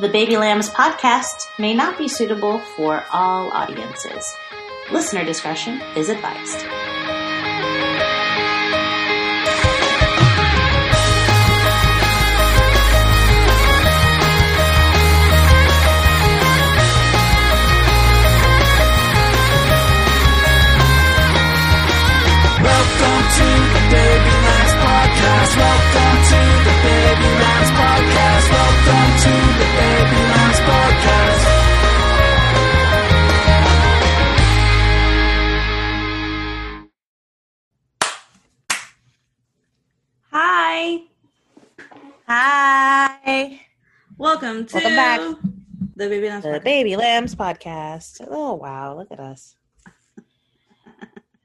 The Baby Lambs podcast may not be suitable for all audiences. Listener discretion is advised. Welcome to the Baby Lambs Podcast. Welcome Hi, Welcome to Welcome back. the Baby Lambs the Podcast. Baby Lambs podcast. Oh wow, look at us.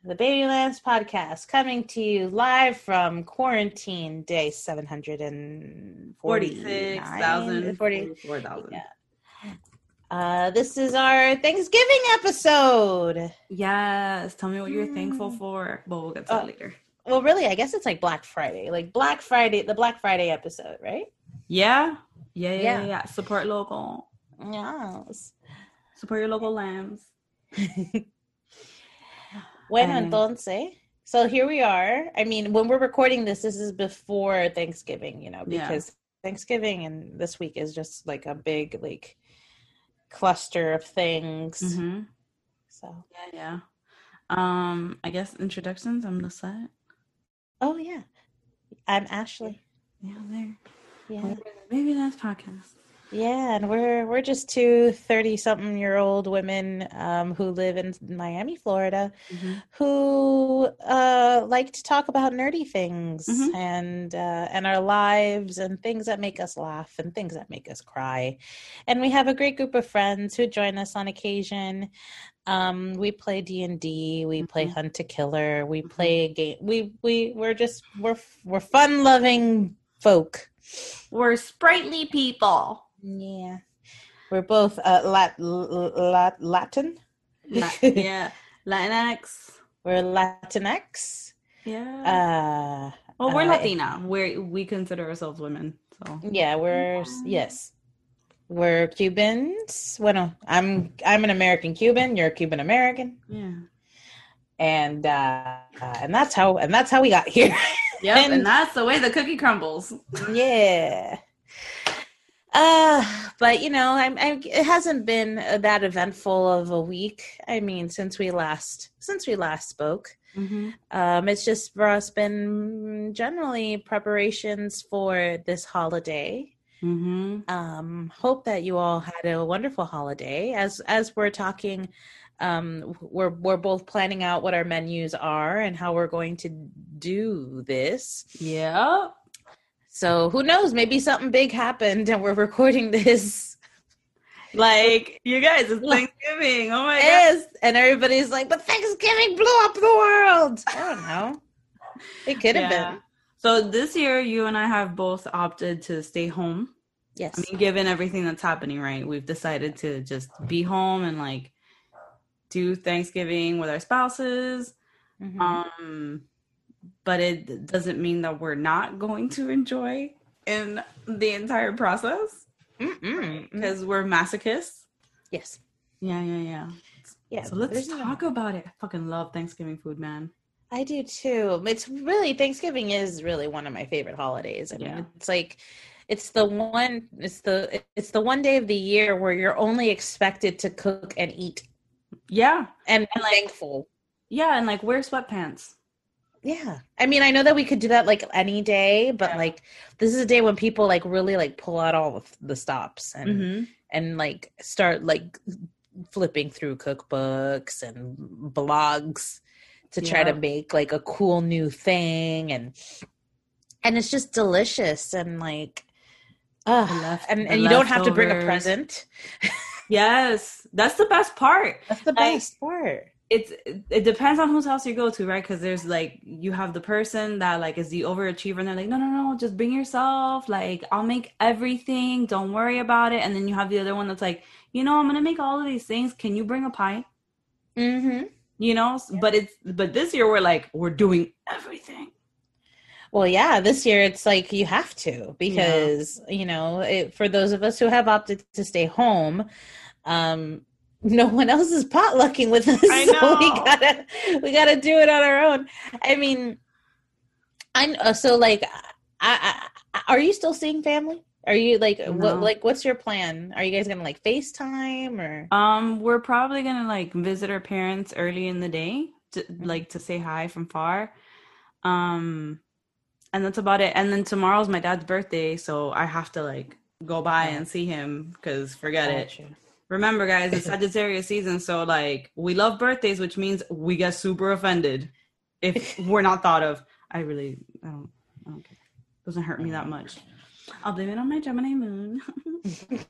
the Baby Lambs podcast coming to you live from quarantine day seven hundred and Forty-six thousand. Forty-four thousand. Yeah. Uh, this is our Thanksgiving episode. Yes. Tell me what you're thankful Mm. for. Well, we'll get to Uh, that later. Well, really, I guess it's like Black Friday, like Black Friday, the Black Friday episode, right? Yeah. Yeah, yeah, Yeah. yeah, yeah. Support local. Yes. Support your local lambs. Bueno, Um, entonces. So here we are. I mean, when we're recording this, this is before Thanksgiving, you know, Yeah. because Thanksgiving and this week is just like a big, like, cluster of things. Mm-hmm. So, Yeah, yeah. Um, I guess introductions. I'm gonna set. Oh, yeah. I'm Ashley. Yeah, there. Yeah. Maybe that's podcast. Yeah. And we're, we're just two 30 something year old women um, who live in Miami, Florida, Mhm. who uh, like to talk about nerdy things Mhm. and uh, and our lives and things that make us laugh and things that make us cry. And we have a great group of friends who join us on occasion. Um, we play D and D. We play Mhm. Hunt a Killer. We Mhm. play a game. We we we're just we're we're fun loving folk. We're sprightly people. Yeah, we're both uh, lat, lat, Latin. La- yeah, Latinx. We're Latinx. Yeah. Uh, well, we're uh, Latina. We we consider ourselves women. So Yeah, we're yes. We're Cubans. Bueno, I'm I'm an American Cuban, you're a Cuban American. yeah. And uh, uh and that's how and that's how we got here. Yep. And, And- that's the way the cookie crumbles. yeah. Uh but you know, I'm, I'm it hasn't been that eventful of a week. I mean, since we last since we last spoke. Mm-hmm. Um, it's just for us been generally preparations for this holiday. Mm-hmm. um hope that you all had a wonderful holiday as as we're talking um we're we're both planning out what our menus are and how we're going to do this Yep. So who knows maybe something big happened and we're recording this Like you guys, it's Thanksgiving. Oh my god. yes and everybody's like but thanksgiving blew up the world i don't know it could have Yeah. been So this year, you and I have both opted to stay home. yes I mean, given everything that's happening, right? We've decided to just be home and like do Thanksgiving with our spouses. Mhm. Um, but it doesn't mean that we're not going to enjoy in the entire process because we're masochists. yes Yeah, yeah, yeah. yeah So let's there's no- talk about it. I fucking love Thanksgiving food, man. I do too. It's really Thanksgiving is really one of my favorite holidays. I mean, Yeah. it's like it's the one it's the it's the one day of the year where you're only expected to cook and eat Yeah, and And, like- thankful. yeah, and like wear sweatpants. Yeah. I mean, I know that we could do that like any day, but Yeah. like this is a day when people like really like pull out all the stops and Mm-hmm. and like start like flipping through cookbooks and blogs to try to make like a cool new thing and and it's just delicious and like uh left- and, and you don't have to bring a present Yes, that's the best part. that's the Like- best part It's it depends on whose house you go to, right? Because there's like you have the person that like is the overachiever, and they're like, no, no, no, just bring yourself. Like I'll make everything. Don't worry about it. And then you have the other one that's like, you know, I'm gonna make all of these things. Can you bring a pie? mm-hmm You know, but it's but this year we're like we're doing everything. Well, yeah, this year it's like you have to because you know it, for those of us who have opted to stay home, um, no one else is potlucking with us, I so we gotta we gotta do it on our own. I mean, I uh, so like, I, I, are you still seeing family? Are you like No. what like what's your plan? Are you guys gonna like FaceTime or? Um, we're probably gonna like visit our parents early in the day, to, like to say hi from far. Um, and that's about it. And then tomorrow's my dad's birthday, so I have to like go by and see him because forget it. Remember, guys, it's Sagittarius season, so like we love birthdays, which means we get super offended if we're not thought of. I really, I don't, I don't care. doesn't hurt me that mm. much. I'll blame it on my Gemini moon.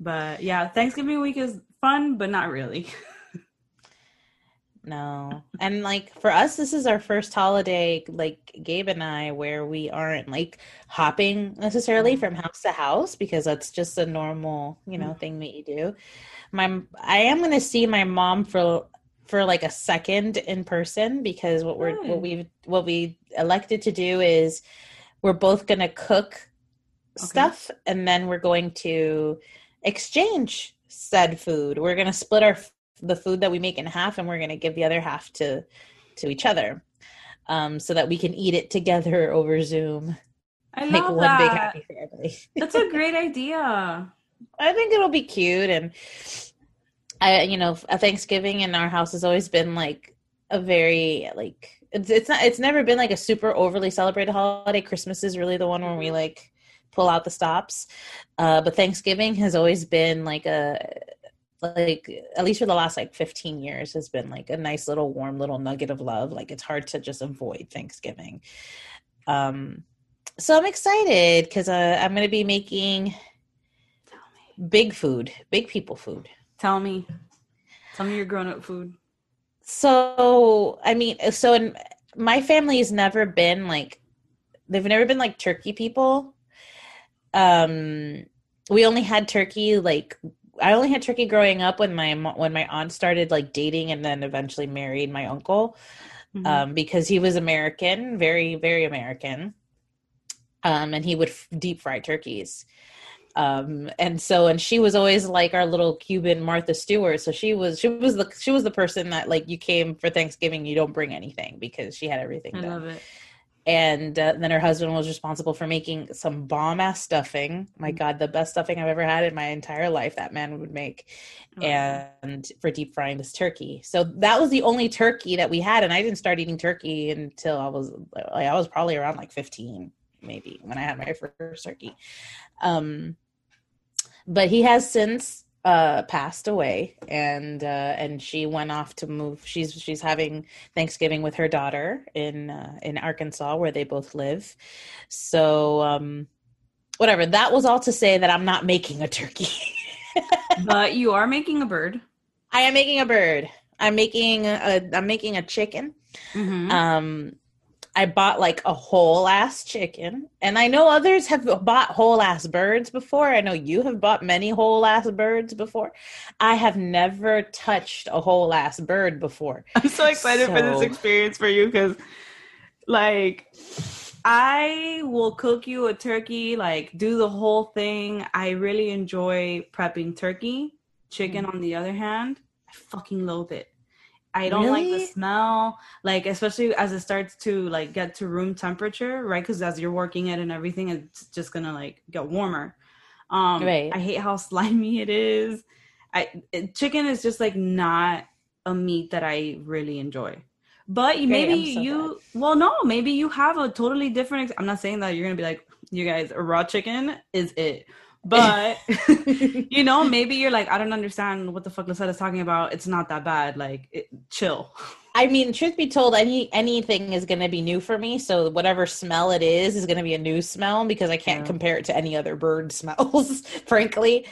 but yeah, Thanksgiving week is fun, but not really. No. And like for us, this is our first holiday, like Gabe and I, where we aren't like hopping necessarily mm-hmm. from house to house because that's just a normal, you know, mm-hmm. thing that you do. My I am gonna see my mom for for like a second in person because what we're what we've what we elected to do is we're both gonna cook stuff and then we're going to exchange said food. We're gonna split our the food that we make in half and we're going to give the other half to to each other. Um so that we can eat it together over zoom. I make love one that. big happy family. That's a great idea. i think it'll be cute and i you know a thanksgiving in our house has always been like a very like it's it's not it's never been like a super overly celebrated holiday. Christmas is really the one where we like pull out the stops. Uh but thanksgiving has always been like a like at least for the last like 15 years has been like a nice little warm little nugget of love. Like it's hard to just avoid thanksgiving. Um so i'm excited because uh, i'm gonna be making big food big people food. Tell me. Tell me your grown up food. so i mean so in my family has never been like they've never been like turkey people. Um we only had turkey like i only had turkey growing up when my when my aunt started like dating and then eventually married my uncle Mhm. um because he was american very very american um and he would f- deep fry turkeys um and so and she was always like our little cuban martha stewart so she was she was the she was the person that like you came for thanksgiving you don't bring anything because she had everything I done love it. And uh, then her husband was responsible for making some bomb ass stuffing. My Mm. God, the best stuffing I've ever had in my entire life. That man would make, Oh. and for deep frying this turkey. So that was the only turkey that we had, and I didn't start eating turkey until I was like I was probably around like fifteen, maybe when I had my first turkey. Um, but he has since uh passed away and uh and she went off to move she's she's having Thanksgiving with her daughter in uh, in Arkansas where they both live. So um whatever, that was all to say that I'm not making a turkey. But you are making a bird. I am making a bird. I'm making a I'm making a chicken. Mhm. Um I bought like a whole ass chicken, and I know others have bought whole ass birds before. I know you have bought many whole ass birds before. I have never touched a whole ass bird before. I'm so excited for this experience for you because, like, I will cook you a turkey, like, do the whole thing. I really enjoy prepping turkey. Chicken, mm. on the other hand, I fucking loathe it. I don't like the smell, like, especially as it starts to like get to room temperature, right? Because as you're working it and everything, it's just gonna like get warmer. Um, Right. I hate how slimy it is. I it, chicken is just like not a meat that I really enjoy. But Great, maybe so you, well, no, maybe you have a totally different. Ex- I'm not saying that you're gonna be like, you guys, raw chicken is it. But you know, maybe you're like, I don't understand what the fuck Lisetta's talking about. It's not that bad. Like, it, chill. I mean, truth be told, any anything is going to be new for me. So whatever smell it is is going to be a new smell because I can't Yeah. compare it to any other bird smells, frankly.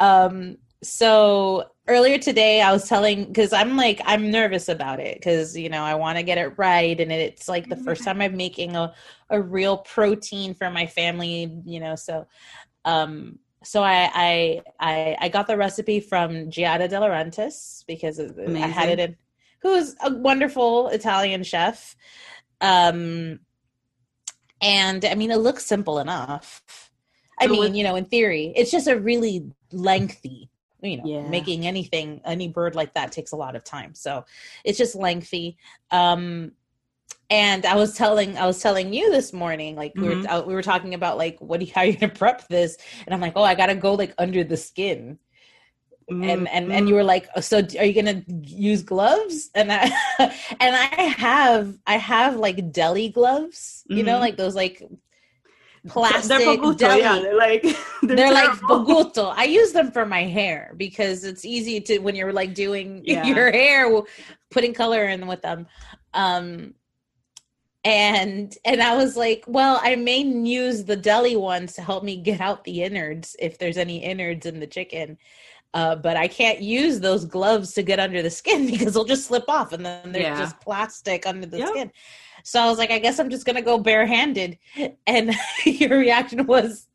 Um, so earlier today, I was telling because I'm like I'm nervous about it because you know I want to get it right, and it's like the first time I'm making a a real protein for my family. You know, so um so I, I I I got the recipe from Giada De Laurentiis because I had it in who's a wonderful Italian chef. Um and I mean, it looks simple enough. I So mean, with- you know, in theory, it's just a really lengthy. You know, Yeah. making anything any bird like that takes a lot of time. So it's just lengthy. Um, and I was telling I was telling you this morning, like we Mhm. were uh, we were talking about like what do you, how are you gonna prep this, and I'm like, oh, I gotta go like under the skin and and and you were like so are you gonna use gloves and i and i have i have like deli gloves you know Mhm. like those like they're plastic deli yeah, they're like they're, they're like boguto. I use them for my hair because it's easy to when you're like doing Yeah. your hair, putting color in with them. Um, and and I was like, well, I may use the deli ones to help me get out the innards if there's any innards in the chicken. Uh, but I can't use those gloves to get under the skin because they'll just slip off and then they're Yeah. just plastic under the Yep. skin. So I was like, I guess I'm just gonna go barehanded. And your reaction was,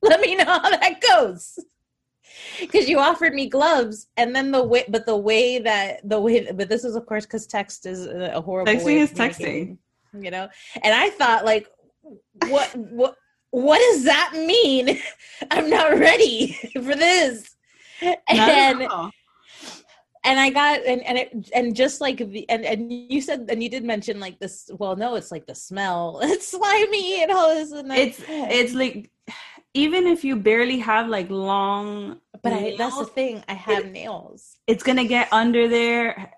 let me know how that goes. Because you offered me gloves, and then the way, but the way that the way, but this is of course because text is a horrible. Texting is texting. You know. And I thought, like, what, what, what does that mean? I'm not ready for this. Not And and I got and and it and just like the and and you said and you did mention like this. Well, no, it's like the smell. It's slimy and all this and that. it's it's like even if you barely have like long but I, that's the thing. I have nails. it's gonna get under there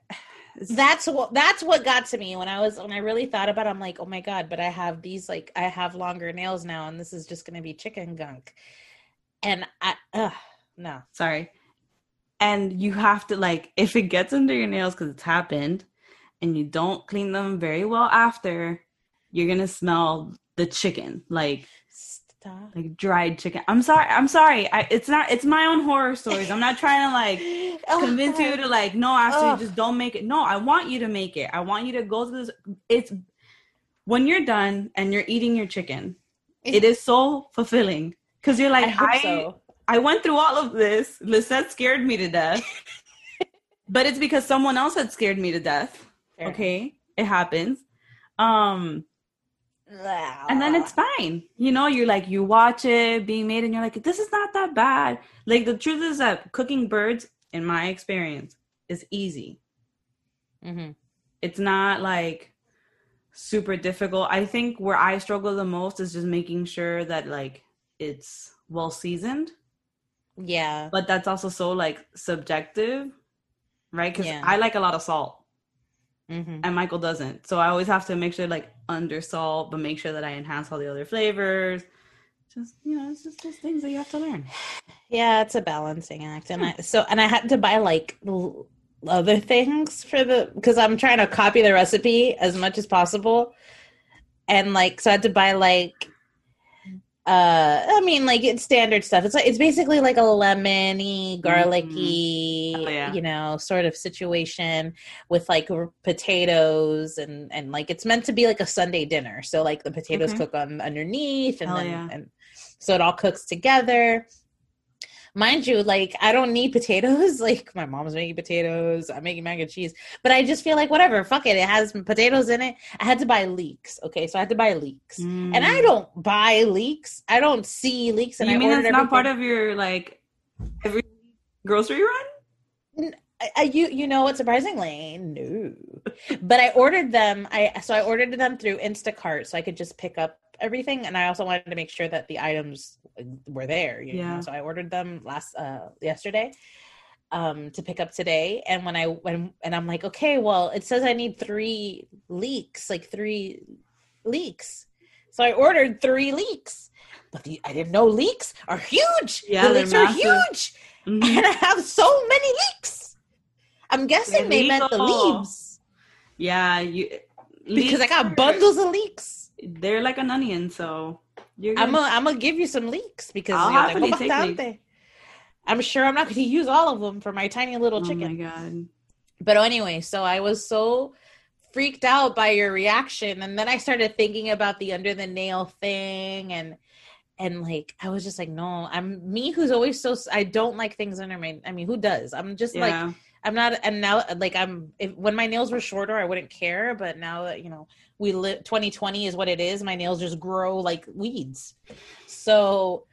That's what that's what got to me when I was when I really thought about. it, I'm like, oh my god! But I have these like I have longer nails now, and this is just gonna be chicken gunk. And I, ugh, no, sorry and you have to like if it gets under your nails because it's happened and you don't clean them very well after you're gonna smell the chicken like stop. like dried chicken. I'm sorry i'm sorry. I, it's not it's my own horror stories. I'm not trying to like Oh, convince you to like no actually, just don't make it. No i want you to make it. I want you to go through this. It's when you're done and you're eating your chicken it is so fulfilling. Because you're like I I, so. I went through all of this. Lisette scared me to death. But it's because someone else had scared me to death. Fair. okay? It happens. Um and then it's fine. You know you're like you watch it being made and you're like this is not that bad. Like the truth is that cooking birds in my experience is easy. Mhm. it's not like super difficult. I think where i struggle the most is just making sure that like it's well seasoned yeah. but that's also so like subjective right? Because Yeah. i like a lot of salt hmm and Michael doesn't. So I always have to make sure like under salt, but make sure that I enhance all the other flavors. Just you know, it's just those things that you have to learn. Yeah, it's a balancing act, and I so and I had to buy like l- other things for the because I'm trying to copy the recipe as much as possible, and like so I had to buy like uh I mean like it's standard stuff. It's like it's basically like a lemony, garlicky, Oh, yeah. you know, sort of situation with like r- potatoes and and like it's meant to be like a Sunday dinner. So like the potatoes Okay. cook on underneath and then yeah. and so it all cooks together mind you, like I don't need potatoes. Like my mom's making potatoes, I'm making mac and cheese, but I just feel like whatever, fuck it. It has potatoes in it. I had to buy leeks. Okay, so I had to buy leeks, and I don't buy leeks. I don't see leeks, and Mm. you I mean it's not part of your like every grocery run? I, I, you you know what? Surprisingly, no. But I ordered them. I so I ordered them through Instacart, so I could just pick up everything. And I also wanted to make sure that the items were there. You Yeah. know? So I ordered them last uh yesterday um to pick up today. And when I when and I'm like, okay, well, it says I need three leeks, like three leeks. So I ordered three leeks. But the, I didn't know leeks are huge. Yeah, the leeks are massive. huge Mhm. and I have so many leeks. I'm guessing they meant the leaves Yeah, you because I got bundles of leeks. They're like an onion, so you're I'm gonna I'm gonna give you some leeks because I'll you're like, take bastante. I'm sure I'm not to use all of them for my tiny little oh chicken. my god. But anyway, so I was so freaked out by your reaction, and then I started thinking about the under the nail thing, and and like I was just like, no, I'm me who's always so I don't like things under my. I mean, who does? I'm just like Yeah. I'm not, and now like I'm. If, when my nails were shorter, I wouldn't care, but now that you know we live, 2020 is what it is. My nails just grow like weeds. So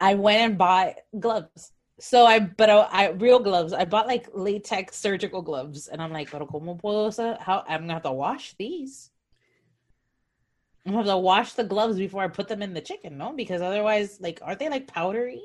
I went and bought gloves. So I, but I, I real gloves. I bought like latex surgical gloves, and I'm like, pero cómo puedo How I'm gonna have to wash these. I'm gonna have to wash the gloves before I put them in the chicken, no? Because otherwise, like, aren't they like powdery?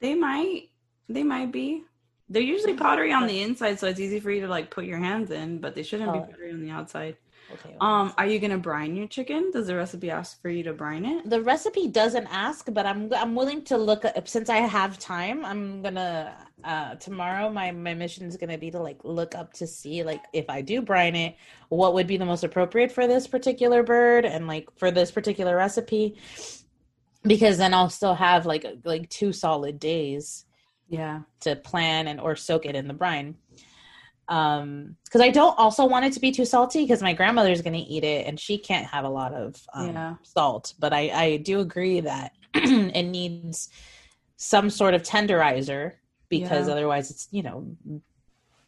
They might. They might be. They're usually powdery on the inside, so it's easy for you to like put your hands in, but they shouldn't Oh. be powdery on the outside. Okay. Um, are you gonna brine your chicken? Does the recipe ask for you to brine it? the recipe doesn't ask, but I'm I'm willing to look at since I have time. I'm gonna uh tomorrow my my mission is gonna be to like look up to see like if I do brine it, what would be the most appropriate for this particular bird and like for this particular recipe, because then I'll still have like like two solid days Yeah. to plan and or soak it in the brine. Um, because I don't also want it to be too salty because my grandmother's gonna eat it and she can't have a lot of um, Yeah. salt. But I I do agree that it needs some sort of tenderizer because Yeah. otherwise it's you know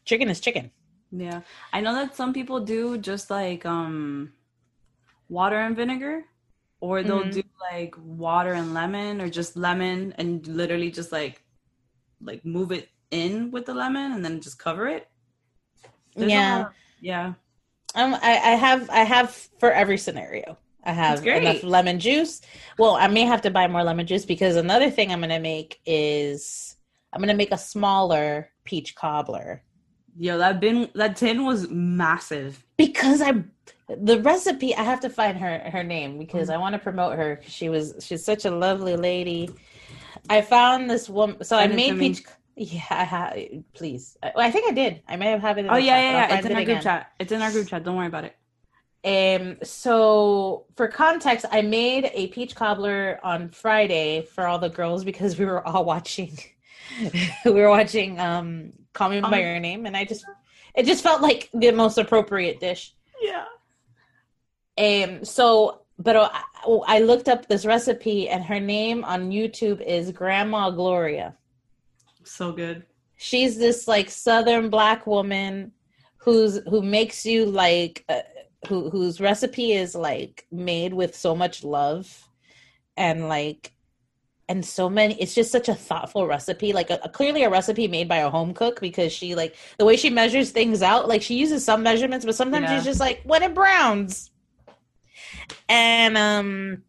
chicken is chicken. Yeah. I know that some people do just like um water and vinegar or they'll Mhm. do like water and lemon or just lemon and literally just like like move it in with the lemon and then just cover it. There's yeah. of- yeah. Um, I, I have I have for every scenario. I have enough lemon juice. Well, I may have to buy more lemon juice because another thing I'm gonna make is I'm gonna make a smaller peach cobbler Yo, that bin that tin was massive. because I the recipe I have to find her her name because I want to promote her. She was she's such a lovely lady. I found this woman, so I Send made peach. Yeah, I ha- please. I, I think I did. I may have had it. In Oh yeah, yeah, yeah. It's in it our group chat. It's in our group chat. Don't worry about it. Um, so for context, I made a peach cobbler on Friday for all the girls because we were all watching. we were watching um Call Me by Um, Your Name, and I just it just felt like the most appropriate dish. Yeah. Um, so but uh, I, I looked up this recipe, and her name on YouTube is Grandma Gloria. So good. she's this like southern black woman who's who makes you like uh, who whose recipe is like made with so much love and like and so many it's just such a thoughtful recipe like a, a- clearly a recipe made by a home cook because she like the way she measures things out like she uses some measurements but sometimes Yeah. she's just like when it browns and um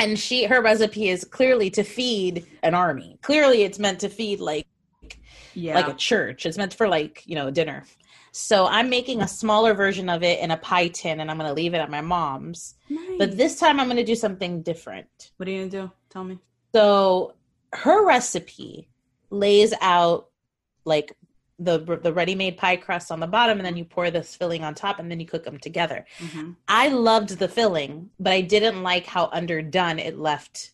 and she her recipe is clearly to feed an army clearly it's meant to feed like Yeah. like a church. It's meant for like, you know, dinner. So I'm making a smaller version of it in a pie tin and I'm going to leave it at my mom's. Nice. But this time I'm going to do something different. what are you gonna do? Tell me. So her recipe lays out like the the ready-made pie crust on the bottom and then you pour this filling on top and then you cook them together. Mhm. I loved the filling, but I didn't like how underdone it left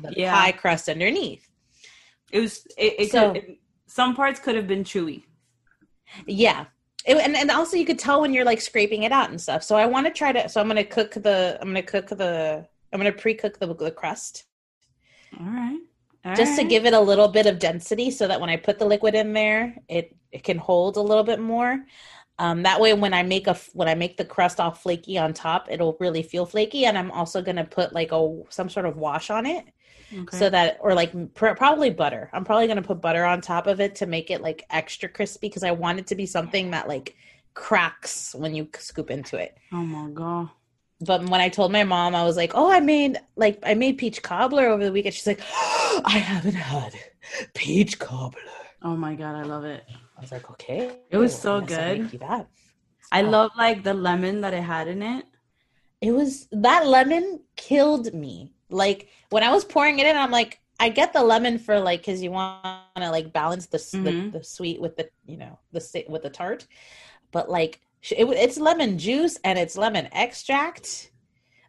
the Yeah. pie crust underneath. It was. It, it So- could. It, some parts could have been chewy. Yeah. It, and, and also you could tell when you're like scraping it out and stuff. So I want to try to so I'm going to cook the I'm going to cook the I'm going to pre-cook the, the crust All right. All just to give it a little bit of density so that when I put the liquid in there, it it can hold a little bit more. Um, that way when I make a when I make the crust all flaky on top, it'll really feel flaky and I'm also going to put like a some sort of wash on it Okay. so that or like pr- probably butter i'm probably going to put butter on top of it to make it like extra crispy because i want it to be something that like cracks when you scoop into it oh my god. But when i told my mom i was like oh i made like i made peach cobbler over the weekend she's like i haven't had peach cobbler Oh my god. I love it. i was like okay It was I so good. make you that I Oh. love like the lemon that it had in it. it was that lemon killed me like when i was pouring it in i'm like i get the lemon for like because you want to like balance the, s Mhm. the the sweet with the you know the with the tart but like it, it's lemon juice and it's lemon extract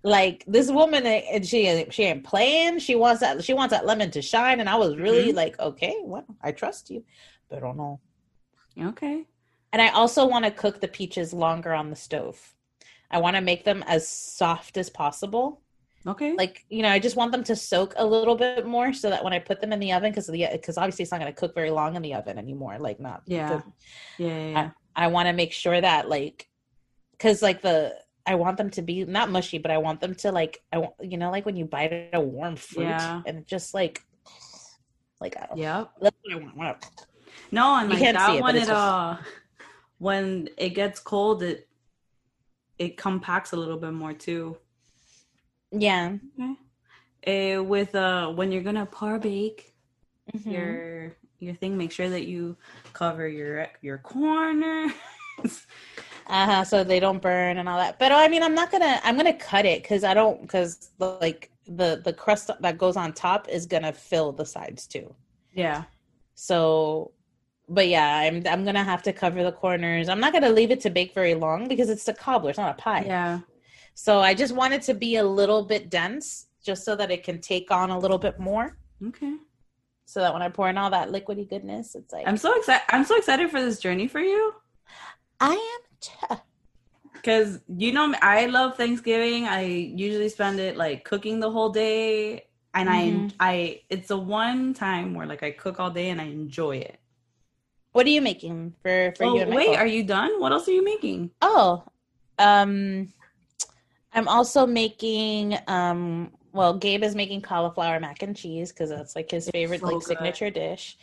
like this woman eh, and she she ain't playing she wants that she wants that lemon to shine and i was really Mhm. like okay well i trust you but i don't know Okay. and I also want to cook the peaches longer on the stove. I want to make them as soft as possible Okay. Like you know, I just want them to soak a little bit more so that when I put them in the oven, because the because obviously it's not going to cook very long in the oven anymore. Like not yeah. good. Yeah. yeah, yeah. I want to make sure that like, because like the I want them to be not mushy, but I want them to like I want you know like when you bite a warm fruit Yeah. and just like like I Yep. that's what I want. I. No, and You like that it, one, it uh, when it gets cold, it it compacts a little bit more too. Yeah. Okay. Uh, with uh, when you're gonna par bake Mhm. your your thing, make sure that you cover your your corners. uh-huh so they don't burn and all that but i mean i'm not gonna i'm gonna cut it because i don't because like the the crust that goes on top is gonna fill the sides too yeah. so but yeah i'm i'm gonna have to cover the corners i'm not gonna leave it to bake very long because it's a cobbler it's not a pie Yeah. so i just want it to be a little bit dense just so that it can take on a little bit more Okay. So that when i pour in all that liquidy goodness it's like I'm so excited. I'm so excited for this journey for you. i am t- Cause you know I love Thanksgiving. I usually spend it like cooking the whole day, and Mhm. I I it's the one time where like I cook all day and I enjoy it. what are you making for for Oh, you and wait, Michael? are you done? What else are you making? Oh, um, I'm also making um. Well, Gabe is making cauliflower mac and cheese because that's like his favorite so like good. signature dish.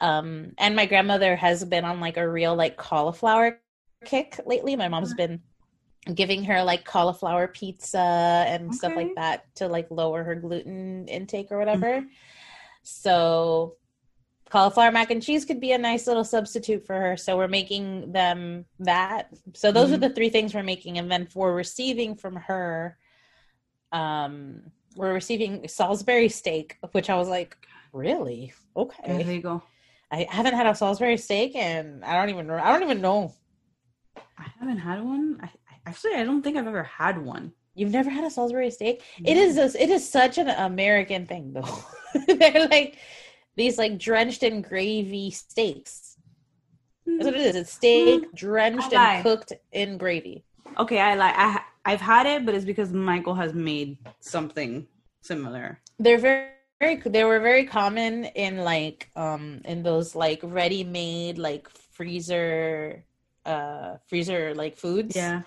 Um, and my grandmother has been on like a real like cauliflower kick lately. My mom's been giving her like cauliflower pizza and stuff like that to like lower her gluten intake or whatever. So cauliflower mac and cheese could be a nice little substitute for her. So we're making them that. So those are Mhm. the three things we're making. And then for receiving from her, um, we're receiving Salisbury steak, which I was like, really? Yeah, there Okay. you go. I haven't had a Salisbury steak and I don't even I don't even know. I haven't had one. I, I actually I don't think I've ever had one. You've never had a Salisbury steak? It is a, it is such an American thing though. They're like these like drenched in gravy steaks. That's what it is. It's steak drenched and cooked in gravy. Okay, I like I I've had it, but it's because Michael has made something similar. They're very, very they were very common in like um in those like ready-made like freezer uh freezer like foods. Yeah.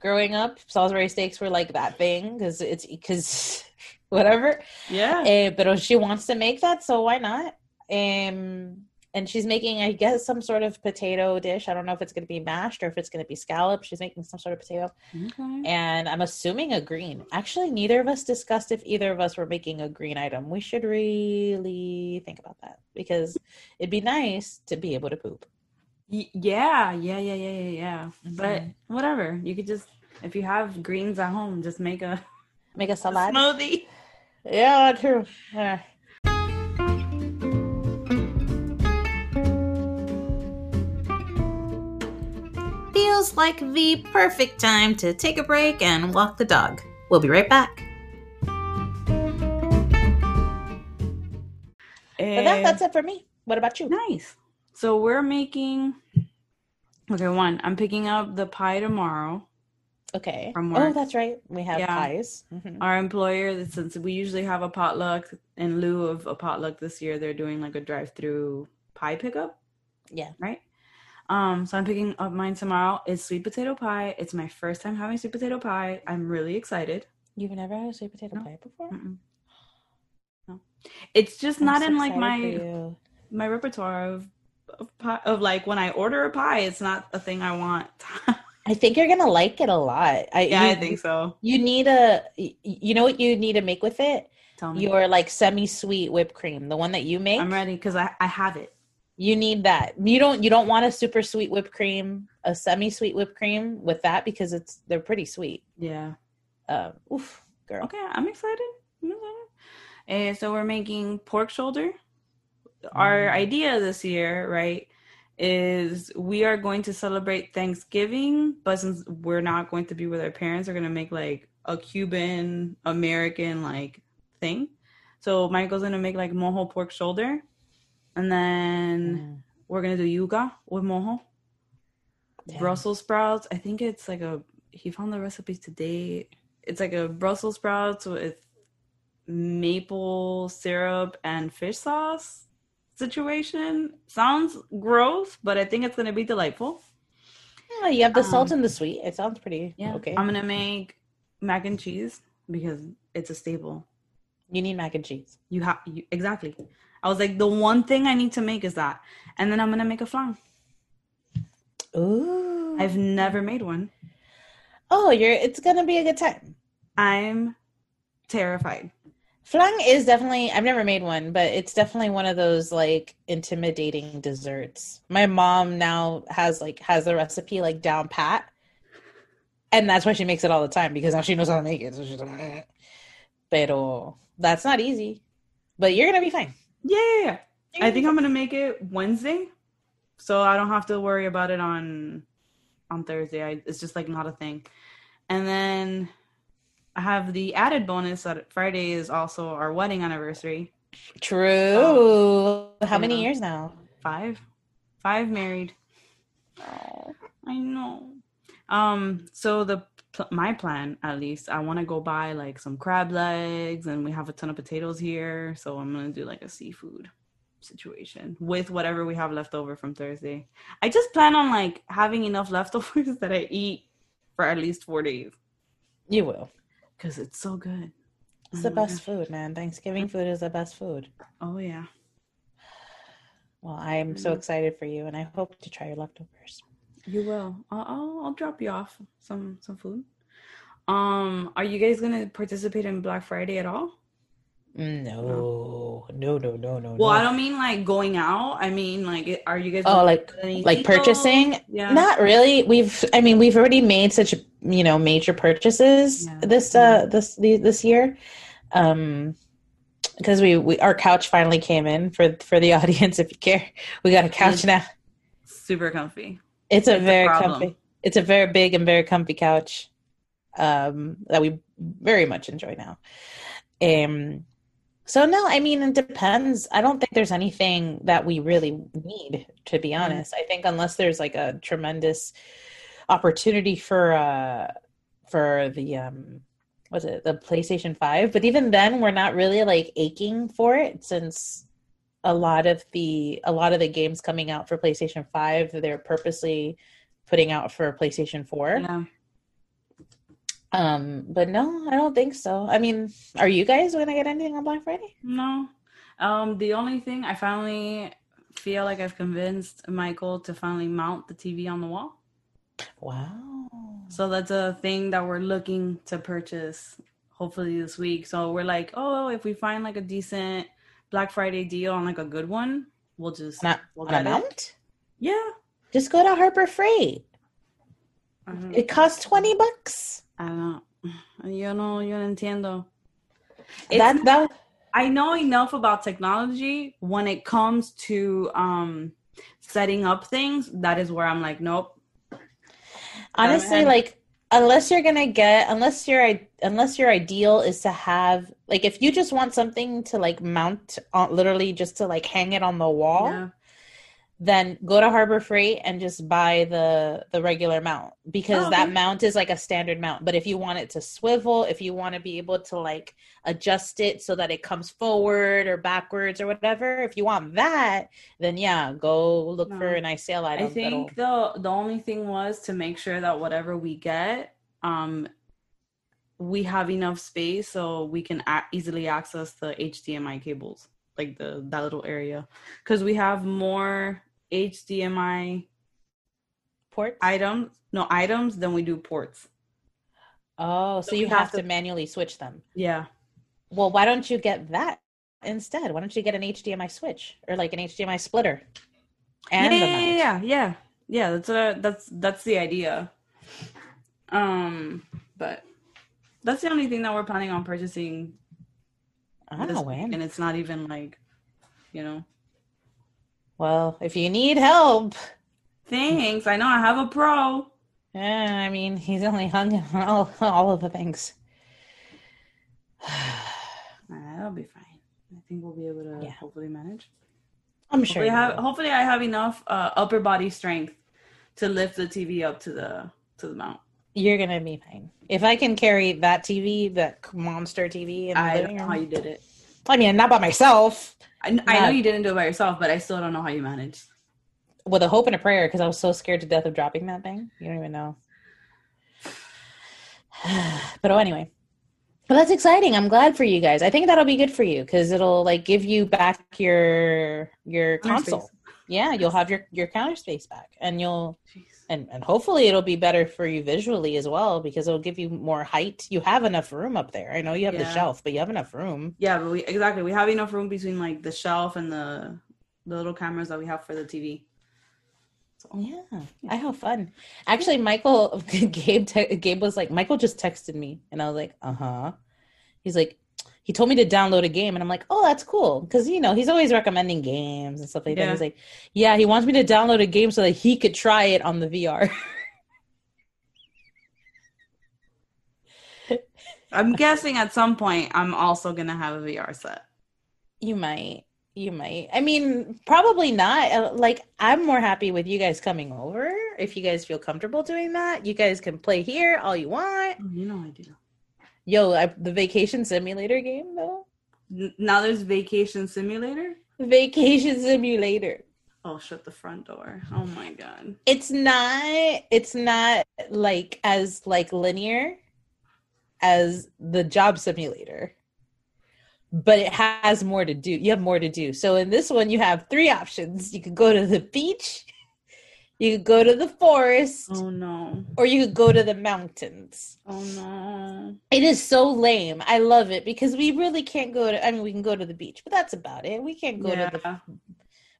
Growing up, Salisbury steaks were like that thing because it's because whatever. Yeah. Eh, but she wants to make that, so why not? Um, and she's making, I guess, some sort of potato dish. I don't know if it's going to be mashed or if it's going to be scalloped. She's making some sort of potato, Okay. and I'm assuming a green. Actually, neither of us discussed if either of us were making a green item. We should really think about that because it'd be nice to be able to poop. Y- yeah, yeah, yeah, yeah, yeah, yeah. But Mhm. whatever, you could just if you have greens at home, just make a Make a salad. smoothie. Yeah, true. Yeah. Feels like the perfect time to take a break and walk the dog. We'll be right back. But that, that's it for me. What about you? nice. So we're making. Okay, one. I'm picking up the pie tomorrow. Okay. From Oh, that's right. We have Yeah. pies. Mhm. Our employer, since we usually have a potluck, in lieu of a potluck this year, they're doing like a drive-through pie pickup. Yeah. Right. Um. So I'm picking up mine tomorrow. It's sweet potato pie. It's my first time having sweet potato pie. I'm really excited. You've never had a sweet potato No. pie before? Mm-mm. No, it's just I'm not so in like my my repertoire of of, pie, of like when I order a pie, it's not a thing I want. I think you're gonna like it a lot. I, yeah, you, I think so. You need a, You know what you need to make with it? Tell me. Your like semi-sweet whipped cream, the one that you make. I'm ready because I I have it. You need that. You don't. You don't want a super sweet whipped cream, a semi-sweet whipped cream with that because it's they're pretty sweet. Yeah. Um, oof, girl. Okay, I'm excited. I'm excited. And so we're making pork shoulder. Our Mm. idea this year, right, is we are going to celebrate Thanksgiving, but since we're not going to be with our parents, we're gonna make like a Cuban American like thing. So Michael's gonna make like mojo pork shoulder, and then Mm, we're gonna do yuca with mojo. damn. Brussels sprouts. I think it's like a. He found the recipe today. it's like a Brussels sprouts with maple syrup and fish sauce situation. Sounds gross, but I think it's gonna be delightful. Yeah, you have the salt Um, and the sweet. It sounds pretty Yeah. okay. I'm gonna make mac and cheese because it's a staple. you need mac and cheese. You have exactly. I was like, the one thing I need to make is that, and then I'm gonna make a flan. Ooh. I've never made one. oh, you're. It's gonna be a good time. I'm terrified. Flan is definitely. I've never made one, but it's definitely one of those like intimidating desserts. My mom now has like has the recipe like down pat, and that's why she makes it all the time because now she knows how to make it. So she's like, pero that's not easy. But you're gonna be fine. Yeah, I think I'm gonna make it Wednesday, so I don't have to worry about it on on Thursday. I, it's just like not a thing. And then I have the added bonus that Friday is also our wedding anniversary. True. How many Yeah. years now? Five, five married. Oh. I know. Um, so the my plan, at least, I want to go buy like some crab legs, and we have a ton of potatoes here, so I'm gonna do like a seafood situation with whatever we have left over from Thursday. I just plan on like having enough leftovers that I eat for at least four days You will. because it's so good. It's Oh the best gosh. food, man. Thanksgiving food is the best food. Oh yeah. Well, I'm so Mm. excited for you, and I hope to try your leftovers. You will. I'll, I'll I'll drop you off some some food. Um, are you guys gonna participate in Black Friday at all? No, no, no, no, no. Well, no. I don't mean like going out. I mean like, are you guys? Oh, like like purchasing? Yeah. Not really. We've, I mean, we've already made such you know major purchases Yeah. this uh this this year, um, because we we our couch finally came in for for the audience. If you care, we got a couch now. Super comfy. It's a It's very problem. comfy. It's a very big and very comfy couch um, that we very much enjoy now. Um, so no, I mean it depends. I don't think there's anything that we really need, to be Mm. honest. I think unless there's like a tremendous opportunity for uh for the um was it the PlayStation 5, but even then we're not really like aching for it since a lot of the a lot of the games coming out for PlayStation 5 they're purposely putting out for PlayStation 4. Yeah. Um but no, I don't think so. I mean, are you guys going to get anything on Black Friday? No. Um, the only thing I finally feel like I've convinced Michael to finally mount the TV on the wall. Wow. So that's a thing that we're looking to purchase hopefully this week. So we're like, oh, if we find like a decent Black Friday deal on like a good one, we'll just On we'll on it. Yeah. Just go to Harbor Freight. It costs 20 bucks. I don't know. Yo no, yo no entiendo. It's That that I know enough about technology when it comes to um setting up things. That is where I'm like, nope. honestly like unless you're gonna get unless your unless your ideal is to have like if you just want something to like mount on literally just to like hang it on the wall Yeah. Then go to harbor freight and just buy the the regular mount because Oh, that mount is like a standard mount but if you want it to swivel if you want to be able to like adjust it so that it comes forward or backwards or whatever if you want that then yeah go look No. for a nice sale item I think the the only thing was to make sure that whatever we get, um, we have enough space so we can a- easily access the HDMI cables, like the that little area, because we have more HDMI port items, no items Then we do ports. oh so, So you have, have to to- manually switch them Yeah. Well, why don't you get that instead? Why don't you get an HDMI switch or like an HDMI splitter? And yeah, yeah, yeah, yeah, yeah. That's a, that's that's the idea. Um, but that's the only thing that we're planning on purchasing I don't know when. and it's not even like, you know. Well, if you need help, Thanks. I know I have a pro. eh, I mean, he's only hung on all, all of the things. That'll be fine. I think we'll be able to Yeah. hopefully manage. I'm sure. Hopefully, you have, hopefully I have enough uh, upper body strength to lift the TV up to the to the mount. You're gonna be fine. If I can carry that TV, that monster TV, in the I don't living know room, how you did it. I mean, not by myself, I, kn- I know you didn't do it by yourself, but I still don't know how you managed. with a hope and a prayer, because I was so scared to death of dropping that thing. You don't even know. but oh, anyway, well, that's exciting. I'm glad for you guys. I think that'll be good for you because it'll like give you back your your console. Yeah, you'll have your your counter space back, and you'll Jeez. and and hopefully it'll be better for you visually as well because it'll give you more height. You have enough room up there. I know you have the shelf, but you have enough room. Yeah, but we exactly we have enough room between like the shelf and the the little cameras that we have for the TV. So, Yeah, I have fun. Actually, Michael, Gabe, te- Gabe was like, Michael just texted me, and I was like, uh huh. He's like, he told me to download a game, and I'm like, oh, that's cool, because you know he's always recommending games and stuff like that. He's like, yeah, he wants me to download a game so that he could try it on the VR. I'm guessing at some point I'm also gonna have a VR set. you might, you might. I mean, probably not. Uh, Like, I'm more happy with you guys coming over. If you guys feel comfortable doing that, you guys can play here all you want. Oh, you know I do. Yo, I, the vacation simulator game though. Now there's Vacation Simulator. Vacation simulator. Oh, shut the front door. Oh my god. It's not it's not like as like linear as the job simulator. But it has more to do. You have more to do. So in this one you have three options. You could go to the beach, you could go to the forest, Oh no. or you could go to the mountains. Oh no. It is so lame. I love it because we really can't go to I mean we can go to the beach, but that's about it. We can't go to the Yeah.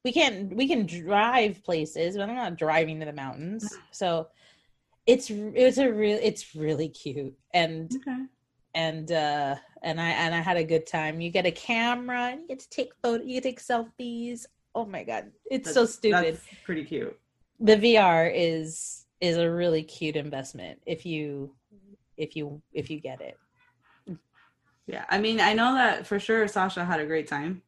we can't we can drive places but i'm not driving to the mountains so it's it's a real it's really cute and Okay. and uh and i and i had a good time you get a camera and you get to take photo you take selfies oh my god it's so stupid That's pretty cute. The vr is is a really cute investment if you if you if you get it Yeah. I mean, I know that for sure Sasha had a great time.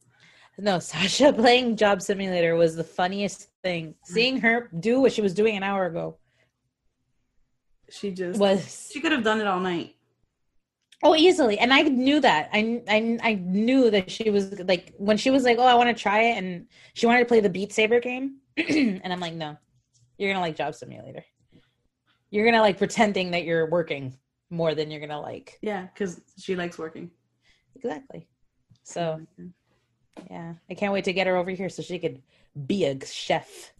no sasha playing job simulator was the funniest thing seeing her do what she was doing an hour ago She just was she could have done it all night. Oh, easily. And I knew that. I, I, I knew that she was like, when she was like, oh, I want to try it. And she wanted to play the Beat Saber game. and I'm like, no, you're going to like Job Simulator. You're going to like pretending that you're working more than you're going to like. Yeah, because she likes working. Exactly. So, oh yeah, I can't wait to get her over here so she could be a chef.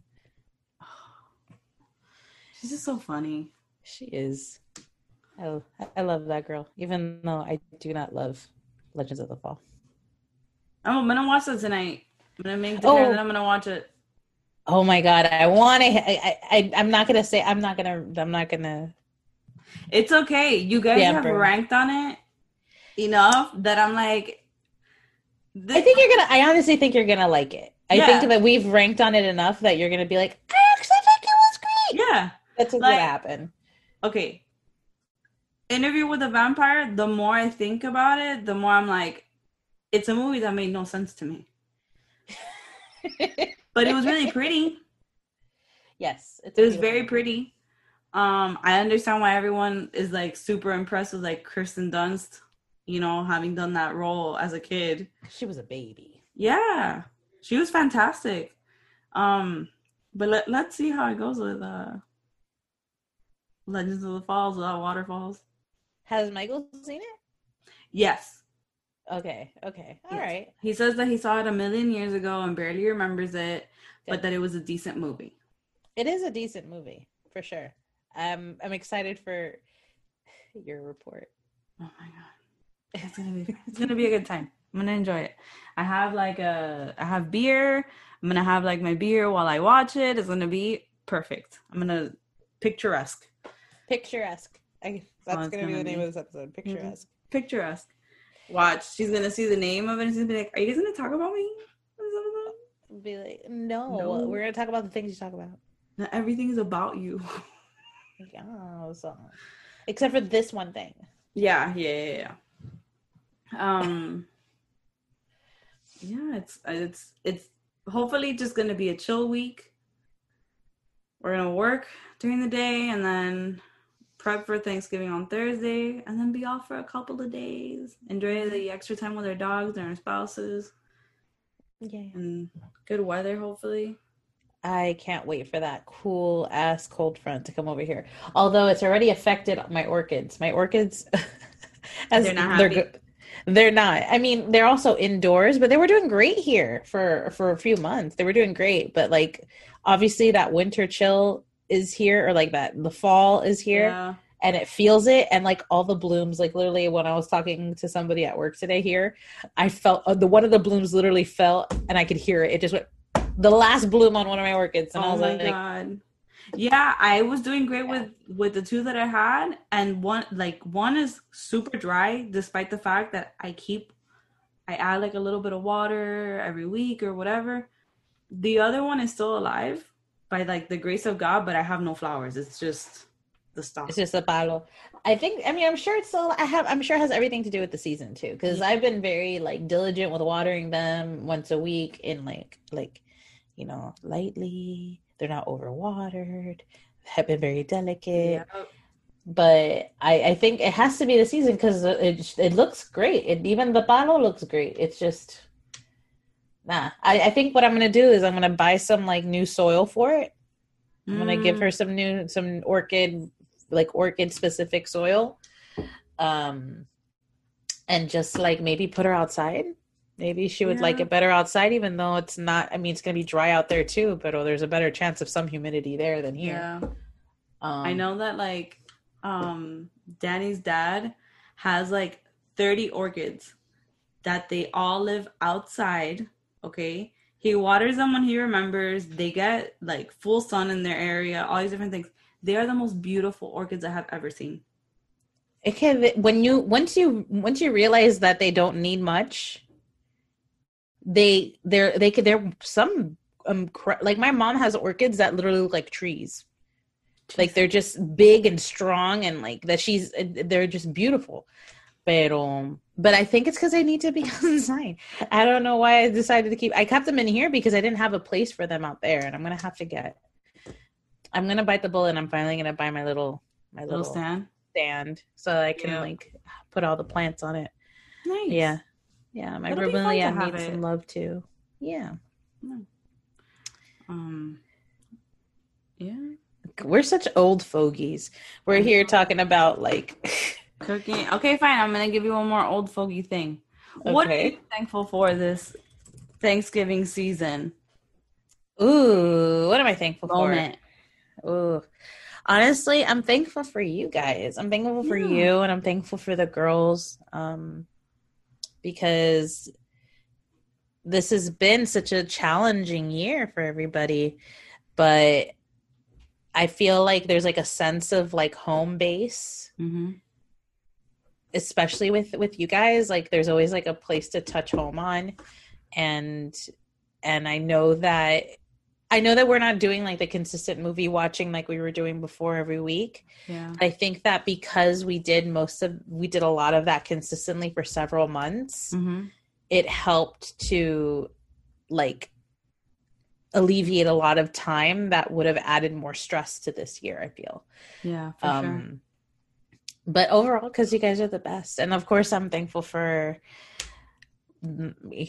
She's just so funny. She is. Oh, I love that girl, even though I do not love Legends of the Fall. Oh, I'm gonna watch that tonight. I'm gonna make dinner Oh. and then I'm gonna watch it. Oh my god, I want to. I, I, I'm not gonna say. I'm not gonna. I'm not gonna. It's okay. You guys have ranked on it enough that I'm like. This, I think you're gonna. I honestly think you're gonna like it. I Yeah. think that we've ranked on it enough that you're gonna be like, I actually think it was great. Yeah. That's what's Like- gonna happen. Okay. Interview with a Vampire. The more I think about it, the more I'm like, it's a movie that made no sense to me. But it was really pretty. yes, It was very pretty. Um, I understand why everyone is like super impressed with like Kristen Dunst, you know, having done that role as a kid. She was a baby. Yeah, she was fantastic. Um, but let let's see how it goes with uh Legends of the Falls without waterfalls. Has Michael seen it? Yes, Okay. Okay. All Yes. right. he says that he saw it a million years ago and barely remembers it, but that it was a decent movie. It is a decent movie for sure. I'm. I'm excited for your report. Oh my god. It's gonna be it's gonna be a good time. I'm gonna enjoy it. I have like a I have beer. I'm gonna have like my beer while I watch it. It's gonna be perfect. I'm gonna picturesque. Picturesque. I, that's Oh, gonna, be gonna the name be. of this episode. Mm-hmm. Picturesque. Picturesque. Watch. She's gonna see the name of it and she's gonna be like, Are you guys gonna talk about me? Be like, no, No. we're gonna talk about the things you talk about. Not everything is about you. Yeah, so except for this one thing. Yeah, yeah, yeah, yeah. Um Yeah, it's it's it's hopefully just gonna be a chill week. We're gonna work during the day and then prep for Thanksgiving on Thursday, and then be off for a couple of days. Enjoy the extra time with our dogs and our spouses, Yeah. and good weather, hopefully. I can't wait for that cool ass cold front to come over here. Although it's already affected my orchids. My orchids, as They're not they're happy? go- They're not. I mean, they're also indoors, but they were doing great here for for a few months. They were doing great, but like obviously that winter chill is here, or like that the fall is here, Yeah. and it feels it, and like all the blooms. Like literally, when I was talking to somebody at work today here, I felt uh, the one of the blooms literally fell, and I could hear it. It just went the last bloom on one of my orchids, and I oh was my like, god. Yeah, I was doing great with with the two that I had, and one like one is super dry, despite the fact that I keep I add like a little bit of water every week or whatever. The other one is still alive by like the grace of God, but I have no flowers. It's just the stalk. It's just a palo. I think. I mean, I'm sure it's still. I have. I'm sure it has everything to do with the season too. Because I've been very like diligent with watering them once a week in like like, you know, lightly. They're not overwatered. Have been very delicate. Yeah. But I I think it has to be the season because it it looks great. It even the palo looks great. It's just. Nah, I, I think what I'm gonna do is I'm gonna buy some like new soil for it. I'm gonna give Mm, her some new some orchid like orchid specific soil. Um and just like maybe put her outside. Maybe she would like it better outside even though it's not I mean it's gonna be dry out there too, but oh, there's a better chance of some humidity there than here. Yeah. Um I know that like um Danny's dad has like 30 orchids that they all live outside, okay? He waters them when he remembers. They get like full sun in their area, all these different things. They are the most beautiful orchids I have ever seen. can when you once you once you realize that they don't need much they they're they could they're some um like my mom has orchids that literally look like trees like they're just big and strong and like that she's they're just beautiful pero but i think it's because i need to be outside i don't know why i decided to keep i kept them in here because i didn't have a place for them out there and i'm gonna have to get i'm gonna bite the bullet and i'm finally gonna buy my little my Little little, stand. stand so I can Yeah. like put all the plants on it. Nice. Yeah. Yeah. My It'll be fun to bromeliad needs it. some love too. Yeah. Um yeah. We're such old fogies. We're here talking about like Cooking. Okay, fine. I'm gonna give you one more old fogey thing. What are you thankful for this Thanksgiving season Ooh, what am I thankful moment? for? Ooh. Honestly, I'm thankful for you guys. I'm thankful for Yeah. you and I'm thankful for the girls. Um because this has been such a challenging year for everybody. But I feel like there's like a sense of like home base Mm-hmm. Especially with with you guys like there's always like a place to touch home on and and i know that i know that we're not doing like the consistent movie watching like we were doing before every week Yeah. i think that because we did most of we did a lot of that consistently for several months Mm-hmm. it helped to like alleviate a lot of time that would have added more stress to this year i feel Yeah, for um sure. But overall because you guys are the best and of course i'm thankful for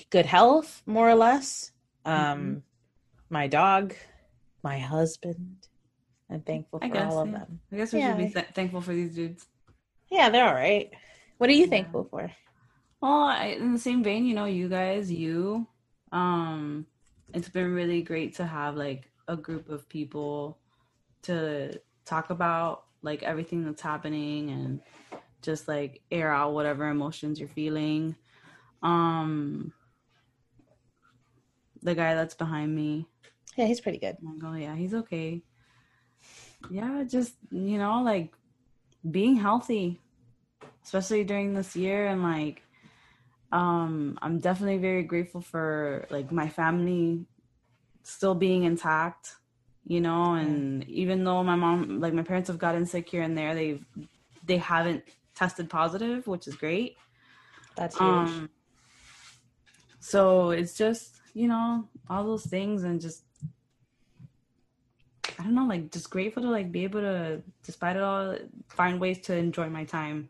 good health more or less um Mhm. my dog my husband i'm thankful for guess, all of yeah. them I guess we Yeah. should be th- thankful for these dudes. yeah they're all right what are you Yeah. thankful for Well, I, in the same vein, you know, you guys, you, um, it's been really great to have like a group of people to talk about like everything that's happening and just like air out whatever emotions you're feeling. Um, the guy that's behind me, yeah he's pretty good oh yeah, he's okay. Yeah, just you know, like being healthy, especially during this year, and like, um, I'm definitely very grateful for like my family still being intact, you know, and even though my mom, like my parents have gotten sick here and there, they've they haven't tested positive, which is great. that's huge Um, so it's just you know all those things and just I don't know, like just grateful to like be able to, despite it all, find ways to enjoy my time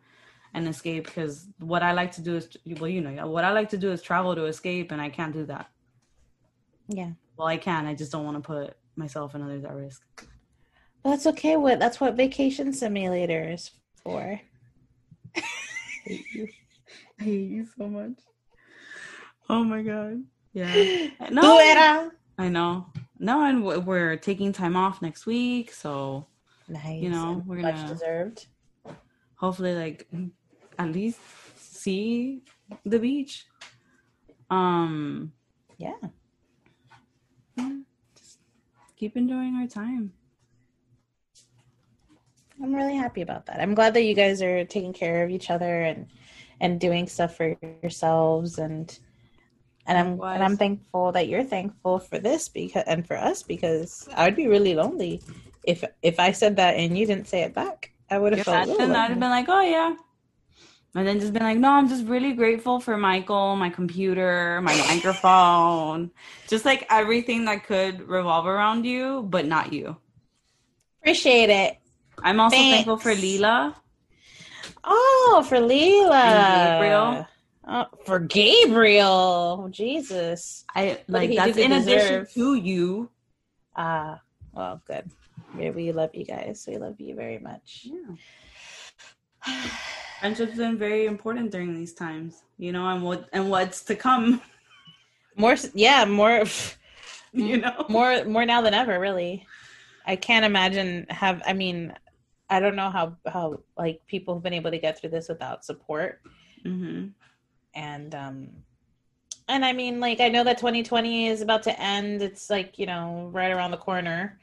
and escape. Because what I like to do is, well, you know, what I like to do is travel to escape, and I can't do that. Yeah. Well, I can. I just don't want to put myself and others at risk. That's okay. What that's what vacation simulator is for. I hate you so much. Oh my god. Yeah. No. I know. No, and we're taking time off next week, so Nice. You know, we're much gonna- much deserved. hopefully, like at least see the beach. Um, Yeah. yeah, just keep enjoying our time. I'm really happy about that. I'm glad that you guys are taking care of each other and and doing stuff for yourselves and and I'm and I'm thankful that you're thankful for this because and for us because I would be really lonely if if I said that and you didn't say it back. I would have felt I'd have been like, oh yeah. And then just been like, no, I'm just really grateful for Michael, my computer, my microphone, just like everything that could revolve around you, but not you. Appreciate it. I'm also thankful for Thanks. Leela. Oh, for Leela. And Gabriel. Oh, for Gabriel. Jesus. I like that's in addition to you. Ah, well, good. We, we love you guys. We love you very much. Yeah. Friendship's been very important during these times, you know, and what and what's to come, More, yeah, more, you know. more, more now than ever. Really, I can't imagine have. I mean, I don't know how how like people have been able to get through this without support, hmm and um, and I mean, like I know that 2020 is about to end. It's like you know right around the corner,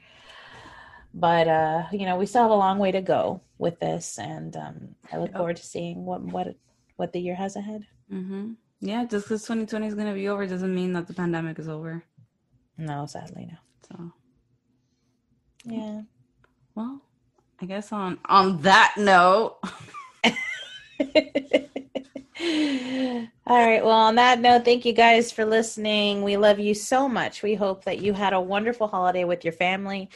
but uh, you know we still have a long way to go with this, and um, I look forward to seeing what what what the year has ahead. hmm Yeah, just because 2020 is gonna be over doesn't mean that the pandemic is over. No, sadly, no. So, Yeah. well, I guess on on that note, All right. Well, on that note, thank you guys for listening. We love you so much. We hope that you had a wonderful holiday with your family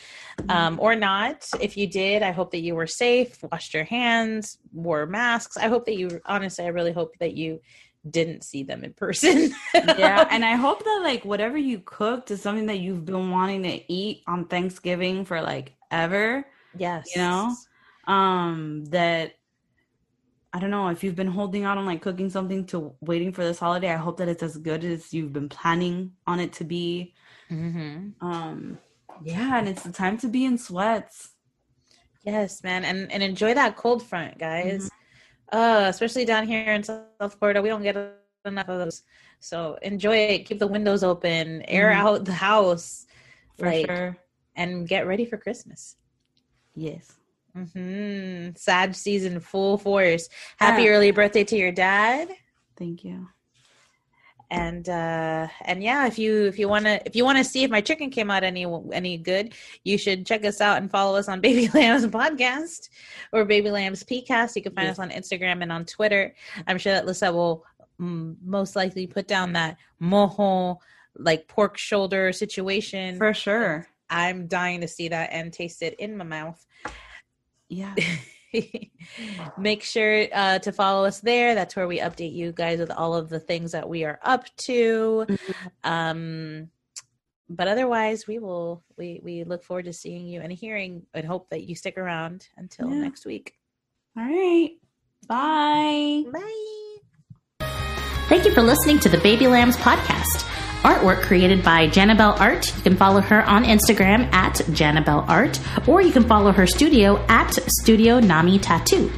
um, or not. If you did, I hope that you were safe, washed your hands, wore masks. I hope that you, honestly, I really hope that you didn't see them in person. yeah, and I hope that like whatever you cooked is something that you've been wanting to eat on Thanksgiving for like ever. yes. You know? um that i don't know if you've been holding out on like cooking something to waiting for this holiday i hope that it's as good as you've been planning on it to be hmm um yeah and it's the time to be in sweats Yes, man, and and enjoy that cold front, guys. Uh, especially down here in South Florida, we don't get enough of those. So enjoy it. Keep the windows open, air Mhm. out the house, for like, sure and get ready for Christmas. yes hmm Sad season full force. Happy Yeah. early birthday to your dad. thank you and uh and yeah if you if you want to if you want to see if my chicken came out any any good you should check us out and follow us on baby lambs podcast or baby lambs pcast you can find Yes. us on instagram and on twitter i'm sure that lisa will mm, most likely put down that mojo like pork shoulder situation for sure i'm dying to see that and taste it in my mouth yeah. Make sure uh, to follow us there. That's where we update you guys with all of the things that we are up to. Um but otherwise we will we we look forward to seeing you and hearing and hope that you stick around until Yeah. next week. All right. Bye. Bye. Thank you for listening to the Baby Lambs podcast. Artwork created by Janabelle Art. You can follow her on Instagram at Janabelle Art, or you can follow her studio at Studio Nami Tattoo.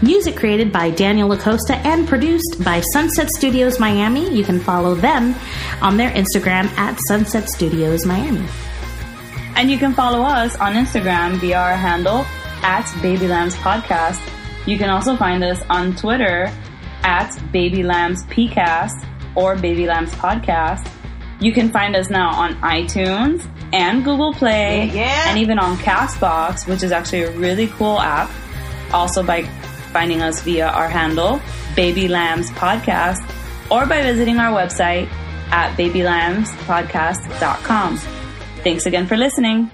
Music created by Daniel Lacosta and produced by Sunset Studios Miami. You can follow them on their Instagram at Sunset Studios Miami. And you can follow us on Instagram via our handle at Baby Lambs Podcast. You can also find us on Twitter at Baby Lambs PCast or Baby Lambs Podcast. You can find us now on iTunes and Google Play Yeah. and even on Castbox, which is actually a really cool app. Also by finding us via our handle, Baby Lambs Podcast, or by visiting our website at babylambspodcast.com. Thanks again for listening.